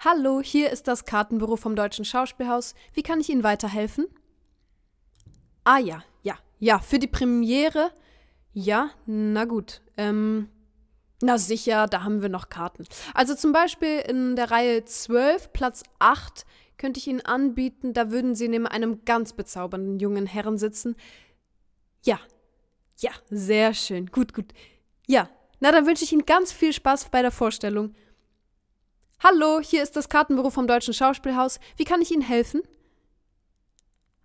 Hallo, hier ist das Kartenbüro vom Deutschen Schauspielhaus. Wie kann ich Ihnen weiterhelfen? Ah ja, ja, ja, für die Premiere. Ja, na gut. Ähm, na sicher, da haben wir noch Karten. Also zum Beispiel in der Reihe 12, Platz 8, könnte ich Ihnen anbieten, da würden Sie neben einem ganz bezaubernden jungen Herrn sitzen. Ja, ja, sehr schön. Gut, gut. Ja, na dann wünsche ich Ihnen ganz viel Spaß bei der Vorstellung. Hallo, hier ist das Kartenbüro vom Deutschen Schauspielhaus. Wie kann ich Ihnen helfen?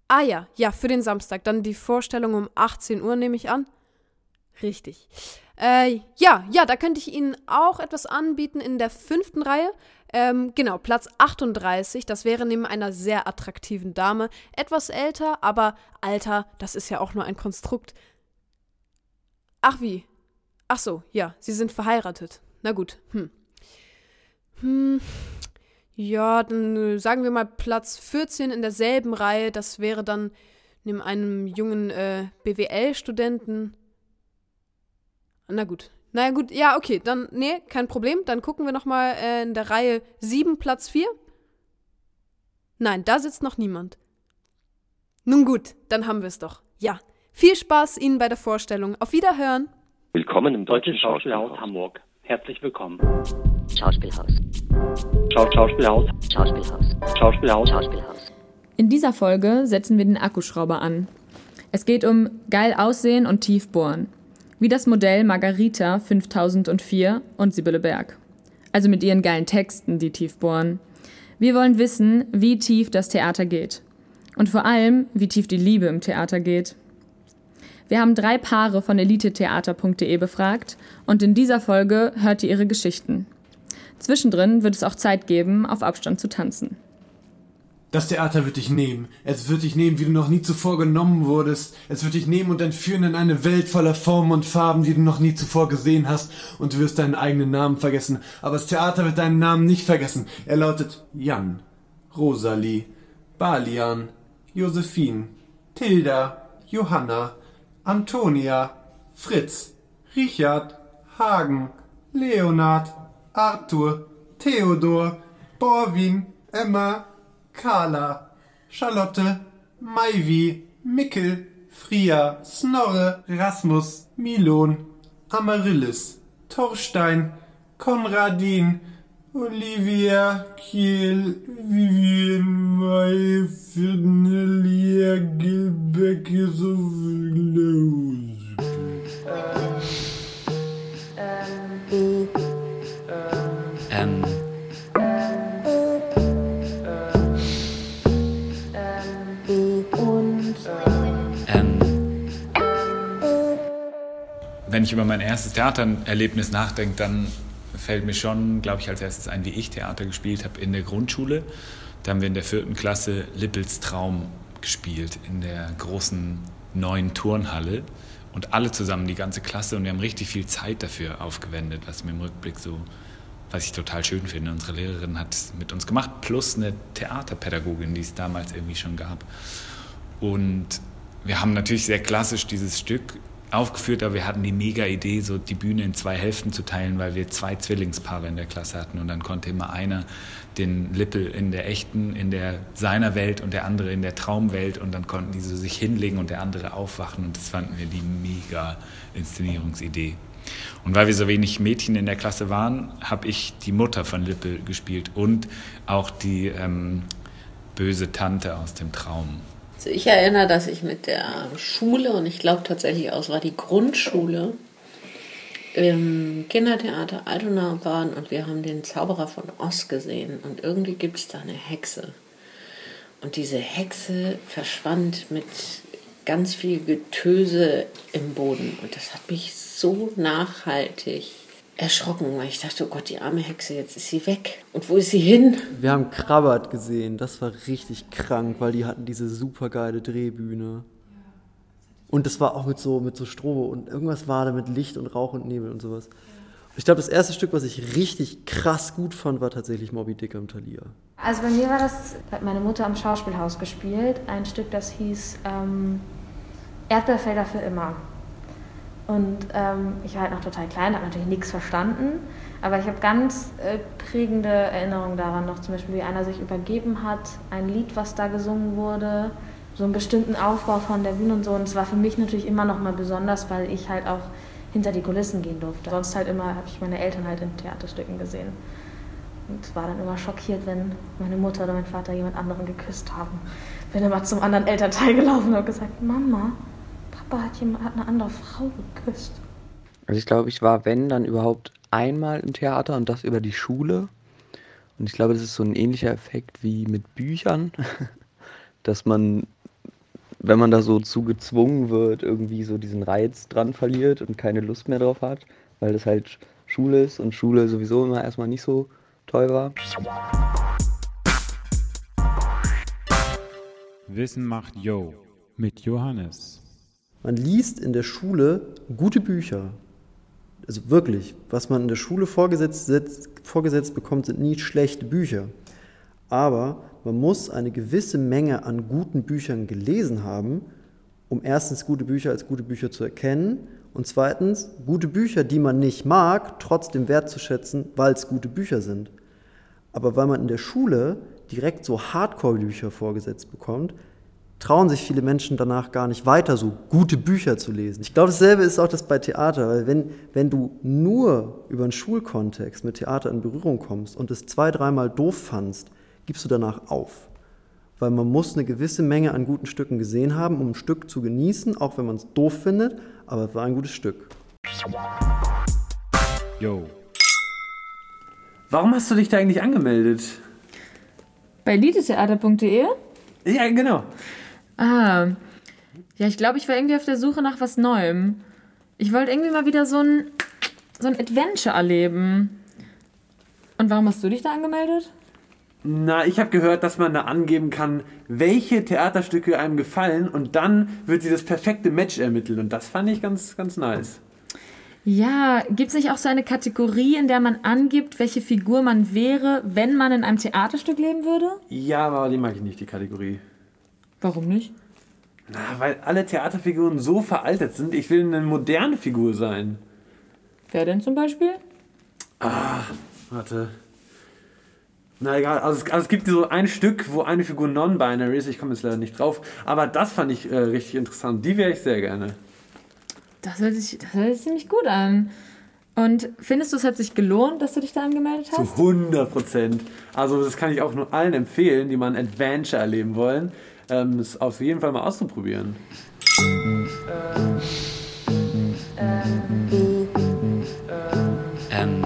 Ah ja, ja, für den Samstag. Dann die Vorstellung um 18 Uhr, nehme ich an. Richtig. Äh, ja, ja, da könnte ich Ihnen auch etwas anbieten in der fünften Reihe. Ähm, genau, Platz 38. Das wäre neben einer sehr attraktiven Dame. Etwas älter, aber Alter, das ist ja auch nur ein Konstrukt. Ach wie? Ach so, ja, Sie sind verheiratet. Na gut, hm. Hm, ja, dann äh, sagen wir mal Platz 14 in derselben Reihe. Das wäre dann neben einem jungen äh, BWL-Studenten. Na gut. Na gut, ja, okay, dann, nee, kein Problem. Dann gucken wir nochmal äh, in der Reihe 7, Platz 4. Nein, da sitzt noch niemand. Nun gut, dann haben wir es doch. Ja. Viel Spaß Ihnen bei der Vorstellung. Auf Wiederhören. Willkommen im Deutschen Schauspielhaus Hamburg. Herzlich willkommen. Schauspielhaus. Schau Schauspielhaus. Schauspielhaus. Schauspielhaus. Schauspielhaus. In dieser Folge setzen wir den Akkuschrauber an. Es geht um geil aussehen und tief bohren. Wie das Modell Margarita 5004 und Sibylle Berg. Also mit ihren geilen Texten, die tief bohren. Wir wollen wissen, wie tief das Theater geht. Und vor allem, wie tief die Liebe im Theater geht. Wir haben drei Paare von elitetheater.de befragt und in dieser Folge hört ihr ihre Geschichten. Zwischendrin wird es auch Zeit geben, auf Abstand zu tanzen. Das Theater wird dich nehmen. Es wird dich nehmen, wie du noch nie zuvor genommen wurdest. Es wird dich nehmen und entführen in eine Welt voller Formen und Farben, die du noch nie zuvor gesehen hast. Und du wirst deinen eigenen Namen vergessen. Aber das Theater wird deinen Namen nicht vergessen. Er lautet Jan, Rosalie, Balian, Josephine, Tilda, Johanna, Antonia, Fritz, Richard, Hagen, Leonard, Arthur, Theodor, Borwin, Emma, Carla, Charlotte, Maivi, Mickel, Fria, Snorre, Rasmus, Milon, Amaryllis, Torstein, Konradin, Olivia, Kiel, Vivian, May, Fidelia, Gilbeck, Ähm, ich über mein erstes Theatererlebnis nachdenke, dann fällt mir schon, glaube ich, als erstes ein, wie ich Theater gespielt habe in der Grundschule. Da haben wir in der vierten Klasse Lippels Traum gespielt, in der großen neuen Turnhalle. Und alle zusammen, die ganze Klasse. Und wir haben richtig viel Zeit dafür aufgewendet, was mir im Rückblick so, was ich total schön finde. Unsere Lehrerin hat es mit uns gemacht, plus eine Theaterpädagogin, die es damals irgendwie schon gab. Und wir haben natürlich sehr klassisch dieses Stück aufgeführt, aber wir hatten die mega Idee, so die Bühne in zwei Hälften zu teilen, weil wir zwei Zwillingspaare in der Klasse hatten und dann konnte immer einer den Lippel in der echten, in der seiner Welt und der andere in der Traumwelt und dann konnten die so sich hinlegen und der andere aufwachen und das fanden wir die mega Inszenierungsidee. Und weil wir so wenig Mädchen in der Klasse waren, habe ich die Mutter von Lippel gespielt und auch die ähm, böse Tante aus dem Traum. Ich erinnere, dass ich mit der Schule, und ich glaube tatsächlich auch, es war die Grundschule, im Kindertheater Altona waren und wir haben den Zauberer von Oz gesehen. Und irgendwie gibt es da eine Hexe. Und diese Hexe verschwand mit ganz viel Getöse im Boden. Und das hat mich so nachhaltig erschrocken, weil ich dachte, oh Gott, die arme Hexe, jetzt ist sie weg. Und wo ist sie hin? Wir haben Krabbert gesehen, das war richtig krank, weil die hatten diese super geile Drehbühne. Und das war auch mit so, mit so Strobo und irgendwas war da mit Licht und Rauch und Nebel und sowas. Ich glaube, das erste Stück, was ich richtig krass gut fand, war tatsächlich Moby Dick am Thalia. Also bei mir war das, hat meine Mutter am Schauspielhaus gespielt, ein Stück, das hieß ähm, Erdbeerfelder für immer. Und ähm, ich war halt noch total klein, habe natürlich nichts verstanden. Aber ich habe ganz äh, prägende Erinnerungen daran noch, zum Beispiel wie einer sich übergeben hat, ein Lied, was da gesungen wurde, so einen bestimmten Aufbau von der Bühne und so. Und es war für mich natürlich immer noch mal besonders, weil ich halt auch hinter die Kulissen gehen durfte. Sonst halt immer habe ich meine Eltern halt in Theaterstücken gesehen. Und war dann immer schockiert, wenn meine Mutter oder mein Vater jemand anderen geküsst haben. Bin immer zum anderen Elternteil gelaufen und habe gesagt, Mama, Papa hat, jemand, hat eine andere Frau geküsst. Also ich glaube, ich war, wenn, dann überhaupt einmal im Theater und das über die Schule. Und ich glaube, das ist so ein ähnlicher Effekt wie mit Büchern, dass man, wenn man da so zu gezwungen wird, irgendwie so diesen Reiz dran verliert und keine Lust mehr drauf hat, weil das halt Schule ist und Schule sowieso immer erstmal nicht so toll war. Wissen macht Yo mit Johannes. Man liest in der Schule gute Bücher. Also wirklich, was man in der Schule vorgesetzt, vorgesetzt bekommt, sind nie schlechte Bücher. Aber man muss eine gewisse Menge an guten Büchern gelesen haben, um erstens gute Bücher als gute Bücher zu erkennen und zweitens gute Bücher, die man nicht mag, trotzdem wertzuschätzen, weil es gute Bücher sind. Aber weil man in der Schule direkt so Hardcore-Bücher vorgesetzt bekommt, trauen sich viele Menschen danach gar nicht weiter, so gute Bücher zu lesen. Ich glaube, dasselbe ist auch das bei Theater, weil wenn, wenn du nur über einen Schulkontext mit Theater in Berührung kommst und es zwei, dreimal doof fandst, gibst du danach auf. Weil man muss eine gewisse Menge an guten Stücken gesehen haben, um ein Stück zu genießen, auch wenn man es doof findet, aber es war ein gutes Stück. Yo. Warum hast du dich da eigentlich angemeldet? Bei liedetheater.de? Ja, genau. Ah, ja, ich glaube, ich war irgendwie auf der Suche nach was Neuem. Ich wollte irgendwie mal wieder so ein, so ein Adventure erleben. Und warum hast du dich da angemeldet? Na, ich habe gehört, dass man da angeben kann, welche Theaterstücke einem gefallen und dann wird sie das perfekte Match ermitteln. Und das fand ich ganz, ganz nice. Ja, gibt es nicht auch so eine Kategorie, in der man angibt, welche Figur man wäre, wenn man in einem Theaterstück leben würde? Ja, aber die mag ich nicht, die Kategorie. Warum nicht? Na, weil alle Theaterfiguren so veraltet sind. Ich will eine moderne Figur sein. Wer denn zum Beispiel? Ah, warte. Na egal, also es, also es gibt so ein Stück, wo eine Figur non-binary ist. Ich komme jetzt leider nicht drauf. Aber das fand ich äh, richtig interessant. Die wäre ich sehr gerne. Das hört, sich, das hört sich ziemlich gut an. Und findest du, es hat sich gelohnt, dass du dich da angemeldet hast? Zu 100 Prozent. Also das kann ich auch nur allen empfehlen, die mal ein Adventure erleben wollen, ähm, es auf jeden Fall mal auszuprobieren. Ähm, ähm,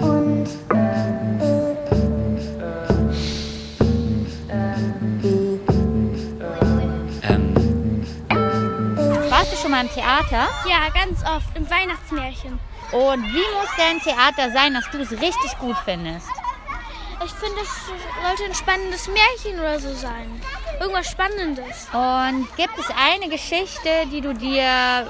Warst du schon mal im Theater? Ja, ganz oft. Im Weihnachtsmärchen. Und wie muss denn Theater sein, dass du es richtig gut findest? Ich finde, es sollte ein spannendes Märchen oder so sein. Irgendwas Spannendes. Und gibt es eine Geschichte, die du dir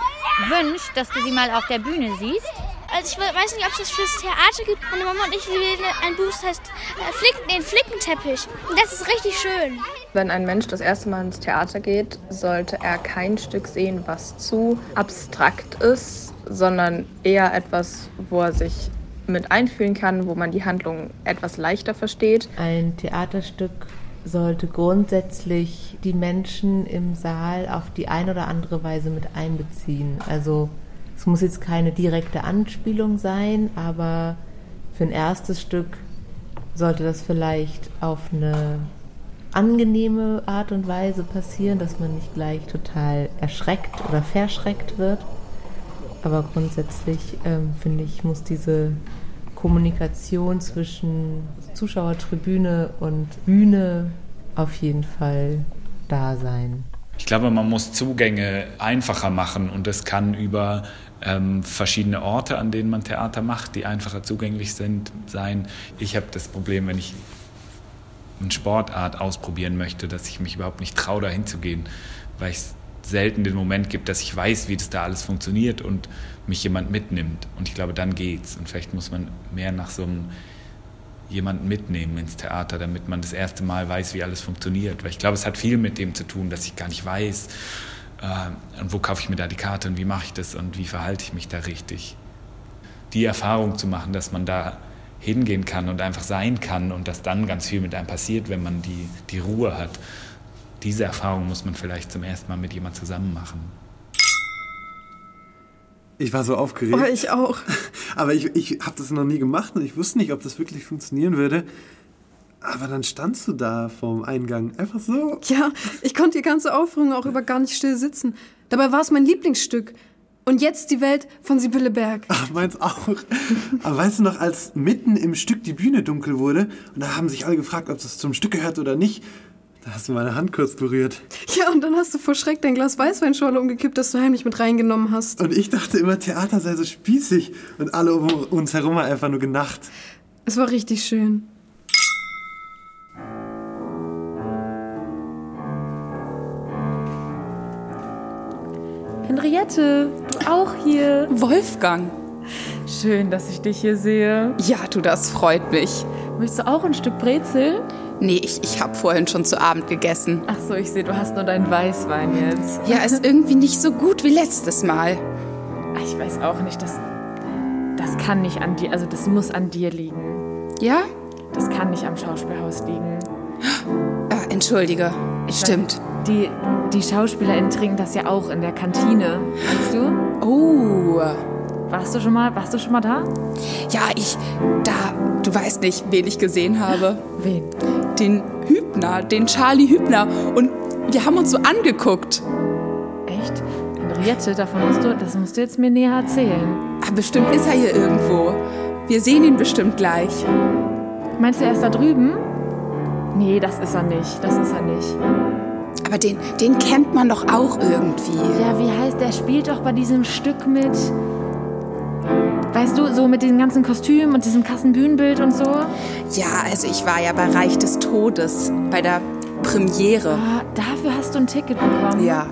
wünschst, dass du sie mal auf der Bühne siehst? Also ich weiß nicht, ob es das fürs Theater gibt. Meine Mama und ich lesen ein Buch, das heißt äh, Flicken, den Flickenteppich. Und das ist richtig schön. Wenn ein Mensch das erste Mal ins Theater geht, sollte er kein Stück sehen, was zu abstrakt ist, sondern eher etwas, wo er sich mit einfühlen kann, wo man die Handlung etwas leichter versteht. Ein Theaterstück sollte grundsätzlich die Menschen im Saal auf die eine oder andere Weise mit einbeziehen. Also es muss jetzt keine direkte Anspielung sein, aber für ein erstes Stück sollte das vielleicht auf eine angenehme Art und Weise passieren, dass man nicht gleich total erschreckt oder verschreckt wird. Aber grundsätzlich ähm, finde ich, muss diese Kommunikation zwischen Zuschauertribüne und Bühne auf jeden Fall da sein. Ich glaube, man muss Zugänge einfacher machen und das kann über ähm, verschiedene Orte, an denen man Theater macht, die einfacher zugänglich sind, sein. Ich habe das Problem, wenn ich eine Sportart ausprobieren möchte, dass ich mich überhaupt nicht traue, da hinzugehen, weil es selten den Moment gibt, dass ich weiß, wie das da alles funktioniert und mich jemand mitnimmt. Und ich glaube, dann geht's. Und vielleicht muss man mehr nach so einem jemanden mitnehmen ins Theater, damit man das erste Mal weiß, wie alles funktioniert. Weil ich glaube, es hat viel mit dem zu tun, dass ich gar nicht weiß, Äh, und wo kaufe ich mir da die Karte und wie mache ich das und wie verhalte ich mich da richtig? Die Erfahrung zu machen, dass man da hingehen kann und einfach sein kann und dass dann ganz viel mit einem passiert, wenn man die, die Ruhe hat. Diese Erfahrung muss man vielleicht zum ersten Mal mit jemand zusammen machen. Ich war so aufgeregt. Oh, ich auch. Aber ich, ich habe das noch nie gemacht und ich wusste nicht, ob das wirklich funktionieren würde. Aber dann standst du da vorm Eingang, einfach so. Ja, ich konnte die ganze Aufführung auch über gar nicht still sitzen. Dabei war es mein Lieblingsstück. Und jetzt die Welt von Sibylle Berg. Ach, meins auch. Aber weißt du noch, als mitten im Stück die Bühne dunkel wurde und da haben sich alle gefragt, ob das zum Stück gehört oder nicht, da hast du meine Hand kurz berührt. Ja, und dann hast du vor Schreck dein Glas Weißweinschorle umgekippt, das du heimlich mit reingenommen hast. Und ich dachte immer, Theater sei so spießig und alle um uns herum haben einfach nur genacht. Es war richtig schön. Henriette, du auch hier. Wolfgang. Schön, dass ich dich hier sehe. Ja, du, das freut mich. Möchtest du auch ein Stück Brezel? Nee, ich, ich habe vorhin schon zu Abend gegessen. Ach so, ich sehe, du hast nur deinen Weißwein jetzt. Ja, ist irgendwie nicht so gut wie letztes Mal. Ich weiß auch nicht, das, das kann nicht an dir, also das muss an dir liegen. Ja? Das kann nicht am Schauspielhaus liegen. Ah, entschuldige, stimmt. Weiß, die, die SchauspielerInnen trinken das ja auch in der Kantine, weißt du? Oh. Warst du schon mal, warst du schon mal da? Ja, ich, da, du weißt nicht, wen ich gesehen habe. Wen? Den Hübner, den Charlie Hübner. Und wir haben uns so angeguckt. Echt? Henriette, davon musst du, das musst du jetzt mir näher erzählen. Ah, bestimmt ist er hier irgendwo. Wir sehen ihn bestimmt gleich. Meinst du, er ist da drüben? Nee, das ist er nicht. Das ist er nicht. Aber den, den kennt man doch auch irgendwie. Ja, wie heißt der? Spielt doch bei diesem Stück mit. Weißt du, so mit diesem ganzen Kostüm und diesem krassen Bühnenbild und so? Ja, also ich war ja bei Reich des Todes, bei der Premiere. Ah, dafür hast du ein Ticket bekommen? Ja.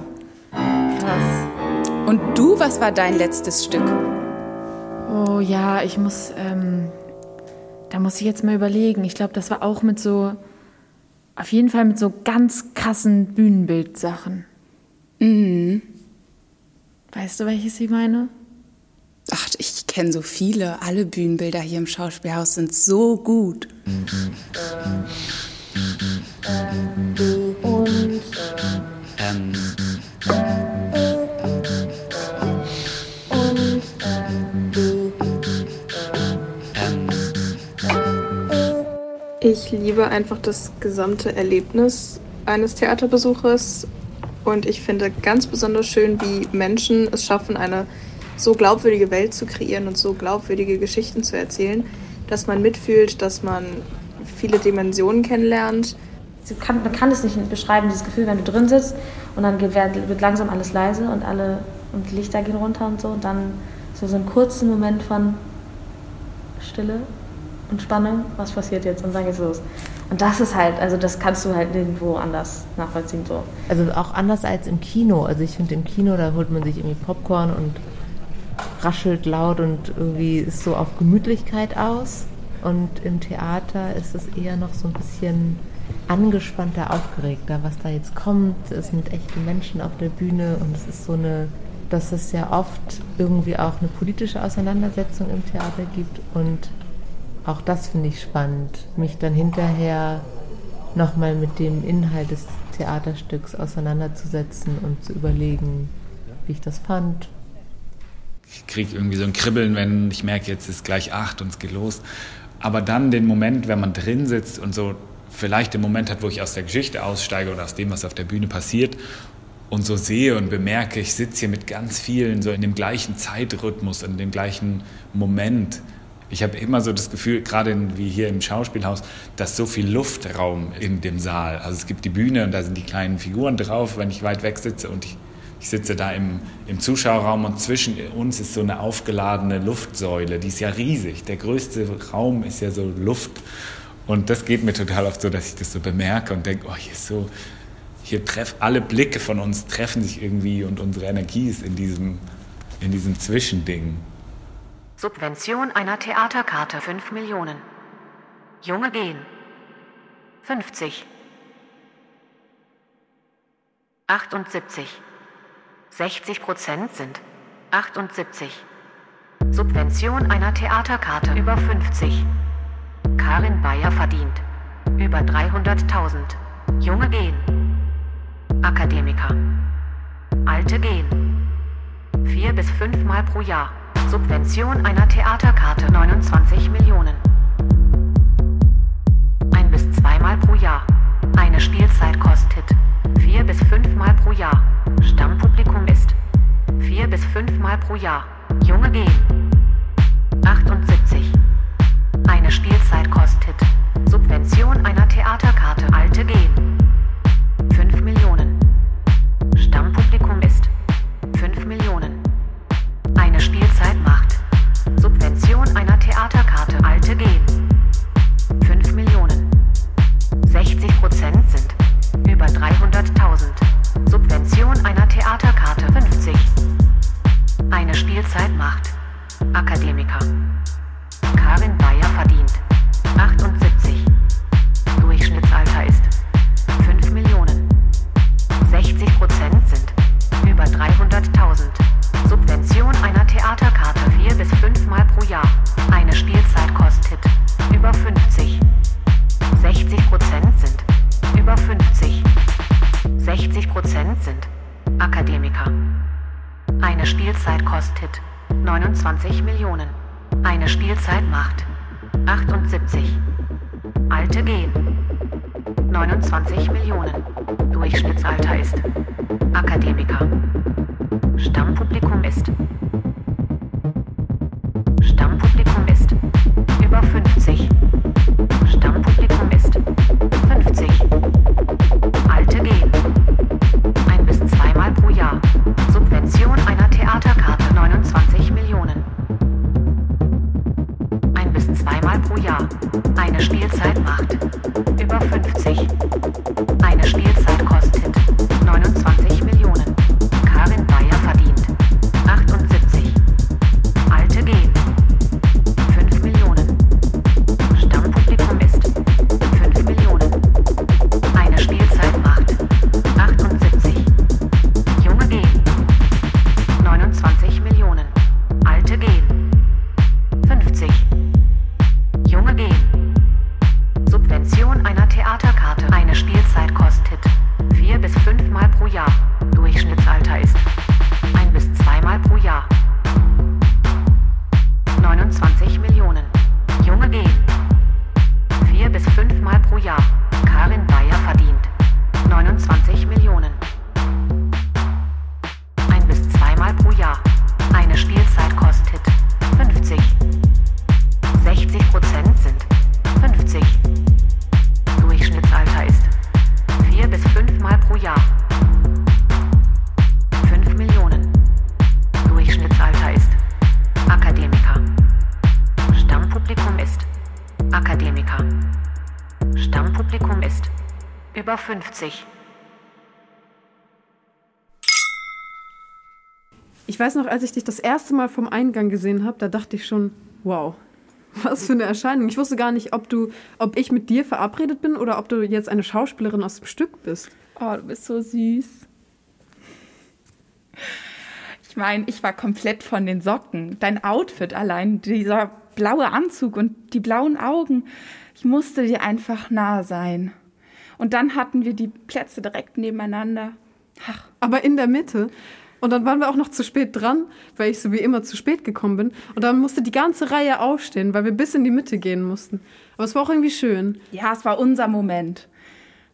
Krass. Und du, was war dein letztes Stück? Oh ja, ich muss, ähm, da muss ich jetzt mal überlegen. Ich glaube, das war auch mit so, auf jeden Fall mit so ganz krassen Bühnenbildsachen. Mhm. Weißt du, welches ich meine? Ach, ich kenne so viele. Alle Bühnenbilder hier im Schauspielhaus sind so gut. Ich liebe einfach das gesamte Erlebnis eines Theaterbesuches und ich finde ganz besonders schön, wie Menschen es schaffen, eine so glaubwürdige Welt zu kreieren und so glaubwürdige Geschichten zu erzählen, dass man mitfühlt, dass man viele Dimensionen kennenlernt. Kann, man kann es nicht beschreiben, dieses Gefühl, wenn du drin sitzt und dann wird wird langsam alles leise und alle und die Lichter gehen runter und so und dann so, so einen kurzen Moment von Stille und Spannung, was passiert jetzt und dann geht's los. Und das ist halt, also das kannst du halt nirgendwo anders nachvollziehen so. Also auch anders als im Kino. Also ich finde im Kino, da holt man sich irgendwie Popcorn und raschelt laut und irgendwie ist so auf Gemütlichkeit aus. Und im Theater ist es eher noch so ein bisschen angespannter, aufgeregter, was da jetzt kommt. Es sind echte Menschen auf der Bühne und es ist so eine, dass es ja oft irgendwie auch eine politische Auseinandersetzung im Theater gibt und auch das finde ich spannend, mich dann hinterher nochmal mit dem Inhalt des Theaterstücks auseinanderzusetzen und zu überlegen, wie ich das fand. Ich kriege irgendwie so ein Kribbeln, wenn ich merke, jetzt ist gleich acht und es geht los. Aber dann den Moment, wenn man drin sitzt und so vielleicht den Moment hat, wo ich aus der Geschichte aussteige oder aus dem, was auf der Bühne passiert und so sehe und bemerke, ich sitze hier mit ganz vielen so in dem gleichen Zeitrhythmus, in dem gleichen Moment. Ich habe immer so das Gefühl, gerade in, wie hier im Schauspielhaus, dass so viel Luftraum in dem Saal. Also es gibt die Bühne und da sind die kleinen Figuren drauf, wenn ich weit weg sitze und ich, ich sitze da im, im Zuschauerraum und zwischen uns ist so eine aufgeladene Luftsäule, die ist ja riesig. Der größte Raum ist ja so Luft. Und das geht mir total oft so, dass ich das so bemerke und denke, oh, hier ist so, hier treff, alle Blicke von uns treffen sich irgendwie und unsere Energie ist in diesem, in diesem Zwischending. Subvention einer Theaterkarte 5 Millionen. Junge gehen. 50. 78. 60 Prozent sind 78. Subvention einer Theaterkarte über 50. Karin Bayer verdient über 300.000. Junge gehen. Akademiker. Alte gehen. Vier bis fünfmal pro Jahr. Subvention einer Theaterkarte 29 Millionen. Ein bis zweimal pro Jahr. Eine Spielzeit kostet vier bis fünfmal pro Jahr. Stammpublikum vier bis fünfmal pro Jahr. Junge gehen. 78. Eine Spielzeit kostet Subvention einer Theaterkarte. Alte gehen. 5 Millionen. Stammpublikum Akademiker. 29 Millionen. Durchschnittsalter ist Akademiker. Stammpublikum ist 52. Ich weiß noch, als ich dich das erste Mal vom Eingang gesehen habe, da dachte ich schon, wow, was für eine Erscheinung. Ich wusste gar nicht, ob du, ob ich mit dir verabredet bin oder ob du jetzt eine Schauspielerin aus dem Stück bist. Oh, du bist so süß. Ich meine, ich war komplett von den Socken. Dein Outfit allein, dieser blaue Anzug und die blauen Augen. Ich musste dir einfach nah sein. Und dann hatten wir die Plätze direkt nebeneinander. Ach. Aber in der Mitte. Und dann waren wir auch noch zu spät dran, weil ich so wie immer zu spät gekommen bin. Und dann musste die ganze Reihe aufstehen, weil wir bis in die Mitte gehen mussten. Aber es war auch irgendwie schön. Ja, es war unser Moment.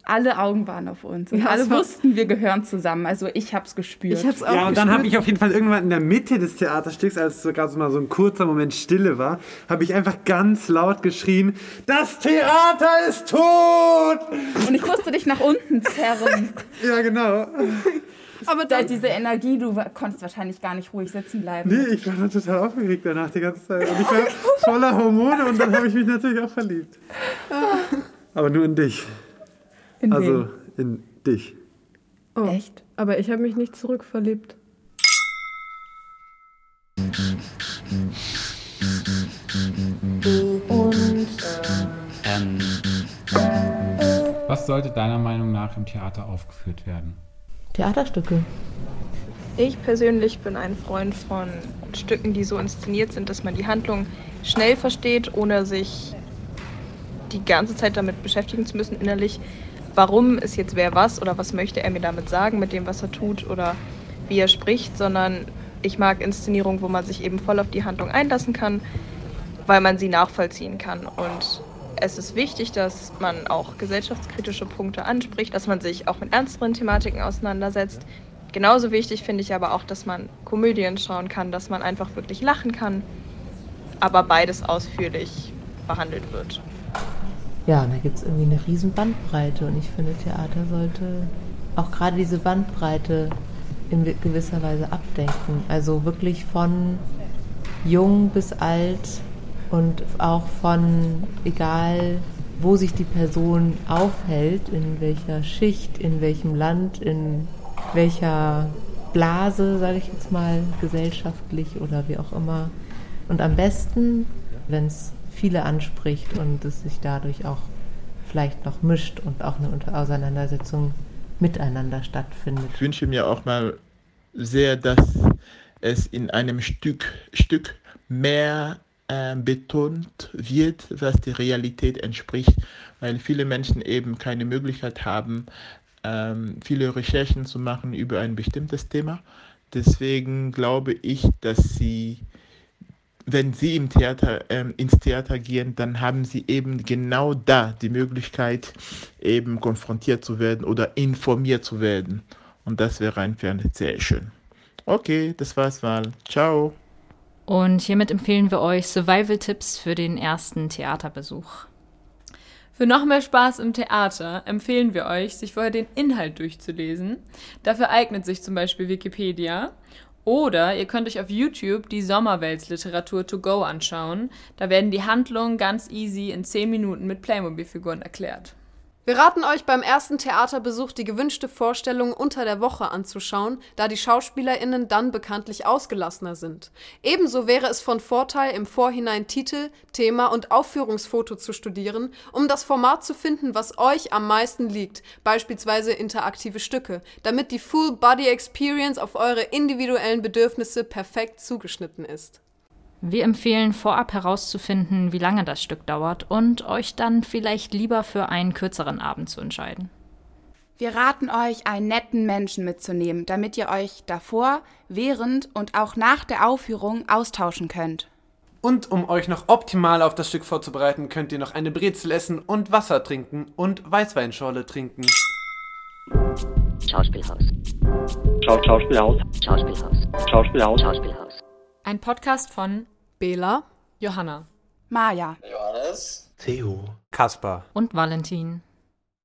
Alle Augen waren auf uns. Und Ja, alle es wussten, wir gehören zusammen. Also ich hab's gespürt. Ich hab's auch Ja, und dann habe ich auf jeden Fall irgendwann in der Mitte des Theaterstücks, als so gerade so mal so ein kurzer Moment Stille war, habe ich einfach ganz laut geschrien: Das Theater ist tot! Und ich musste dich nach unten zerren. ja, genau. Aber da, diese Energie, du konntest wahrscheinlich gar nicht ruhig sitzen bleiben. Nee, ich war dann total aufgeregt danach die ganze Zeit. Und ich war voller Hormone und dann habe ich mich natürlich auch verliebt. Aber nur in dich. In also in dich. Oh, Echt? Aber ich habe mich nicht zurückverliebt. Und Ähm, Was sollte deiner Meinung nach im Theater aufgeführt werden? Theaterstücke. Ich persönlich bin ein Freund von Stücken, die so inszeniert sind, dass man die Handlung schnell versteht, ohne sich die ganze Zeit damit beschäftigen zu müssen innerlich. Warum ist jetzt wer was oder was möchte er mir damit sagen mit dem, was er tut oder wie er spricht, sondern ich mag Inszenierung, wo man sich eben voll auf die Handlung einlassen kann, weil man sie nachvollziehen kann. Und es ist wichtig, dass man auch gesellschaftskritische Punkte anspricht, dass man sich auch mit ernsteren Thematiken auseinandersetzt. Genauso wichtig finde ich aber auch, dass man Komödien schauen kann, dass man einfach wirklich lachen kann, aber beides ausführlich behandelt wird. Ja, und da gibt es irgendwie eine riesen Bandbreite und ich finde, Theater sollte auch gerade diese Bandbreite in gewisser Weise abdenken. Also wirklich von jung bis alt und auch von egal, wo sich die Person aufhält, in welcher Schicht, in welchem Land, in welcher Blase, sage ich jetzt mal, gesellschaftlich oder wie auch immer. Und am besten, wenn es viele anspricht und es sich dadurch auch vielleicht noch mischt und auch eine Auseinandersetzung miteinander stattfindet. Ich wünsche mir auch mal sehr, dass es in einem Stück, Stück mehr äh, betont wird, was die Realität entspricht, weil viele Menschen eben keine Möglichkeit haben, ähm, viele Recherchen zu machen über ein bestimmtes Thema. Deswegen glaube ich, dass sie, wenn sie im Theater, ähm, ins Theater gehen, dann haben sie eben genau da die Möglichkeit, eben konfrontiert zu werden oder informiert zu werden. Und das wäre einfach sehr schön. Okay, das war's mal. Ciao. Und hiermit empfehlen wir euch Survival-Tipps für den ersten Theaterbesuch. Für noch mehr Spaß im Theater empfehlen wir euch, sich vorher den Inhalt durchzulesen. Dafür eignet sich zum Beispiel Wikipedia. Oder ihr könnt euch auf YouTube die Sommerweltsliteratur to go anschauen. Da werden die Handlungen ganz easy in 10 Minuten mit Playmobil-Figuren erklärt. Wir raten euch beim ersten Theaterbesuch die gewünschte Vorstellung unter der Woche anzuschauen, da die SchauspielerInnen dann bekanntlich ausgelassener sind. Ebenso wäre es von Vorteil, im Vorhinein Titel, Thema und Aufführungsfoto zu studieren, um das Format zu finden, was euch am meisten liegt, beispielsweise interaktive Stücke, damit die Full Body Experience auf eure individuellen Bedürfnisse perfekt zugeschnitten ist. Wir empfehlen vorab herauszufinden, wie lange das Stück dauert und euch dann vielleicht lieber für einen kürzeren Abend zu entscheiden. Wir raten euch, einen netten Menschen mitzunehmen, damit ihr euch davor, während und auch nach der Aufführung austauschen könnt. Und um euch noch optimal auf das Stück vorzubereiten, könnt ihr noch eine Brezel essen und Wasser trinken und Weißweinschorle trinken. Schauspielhaus. Schau Schauspielhaus. Schauspielhaus. Schauspielhaus. Schauspielhaus. Ein Podcast von Bela, Johanna, Maja, Johannes, Theo, Kaspar. Und Valentin.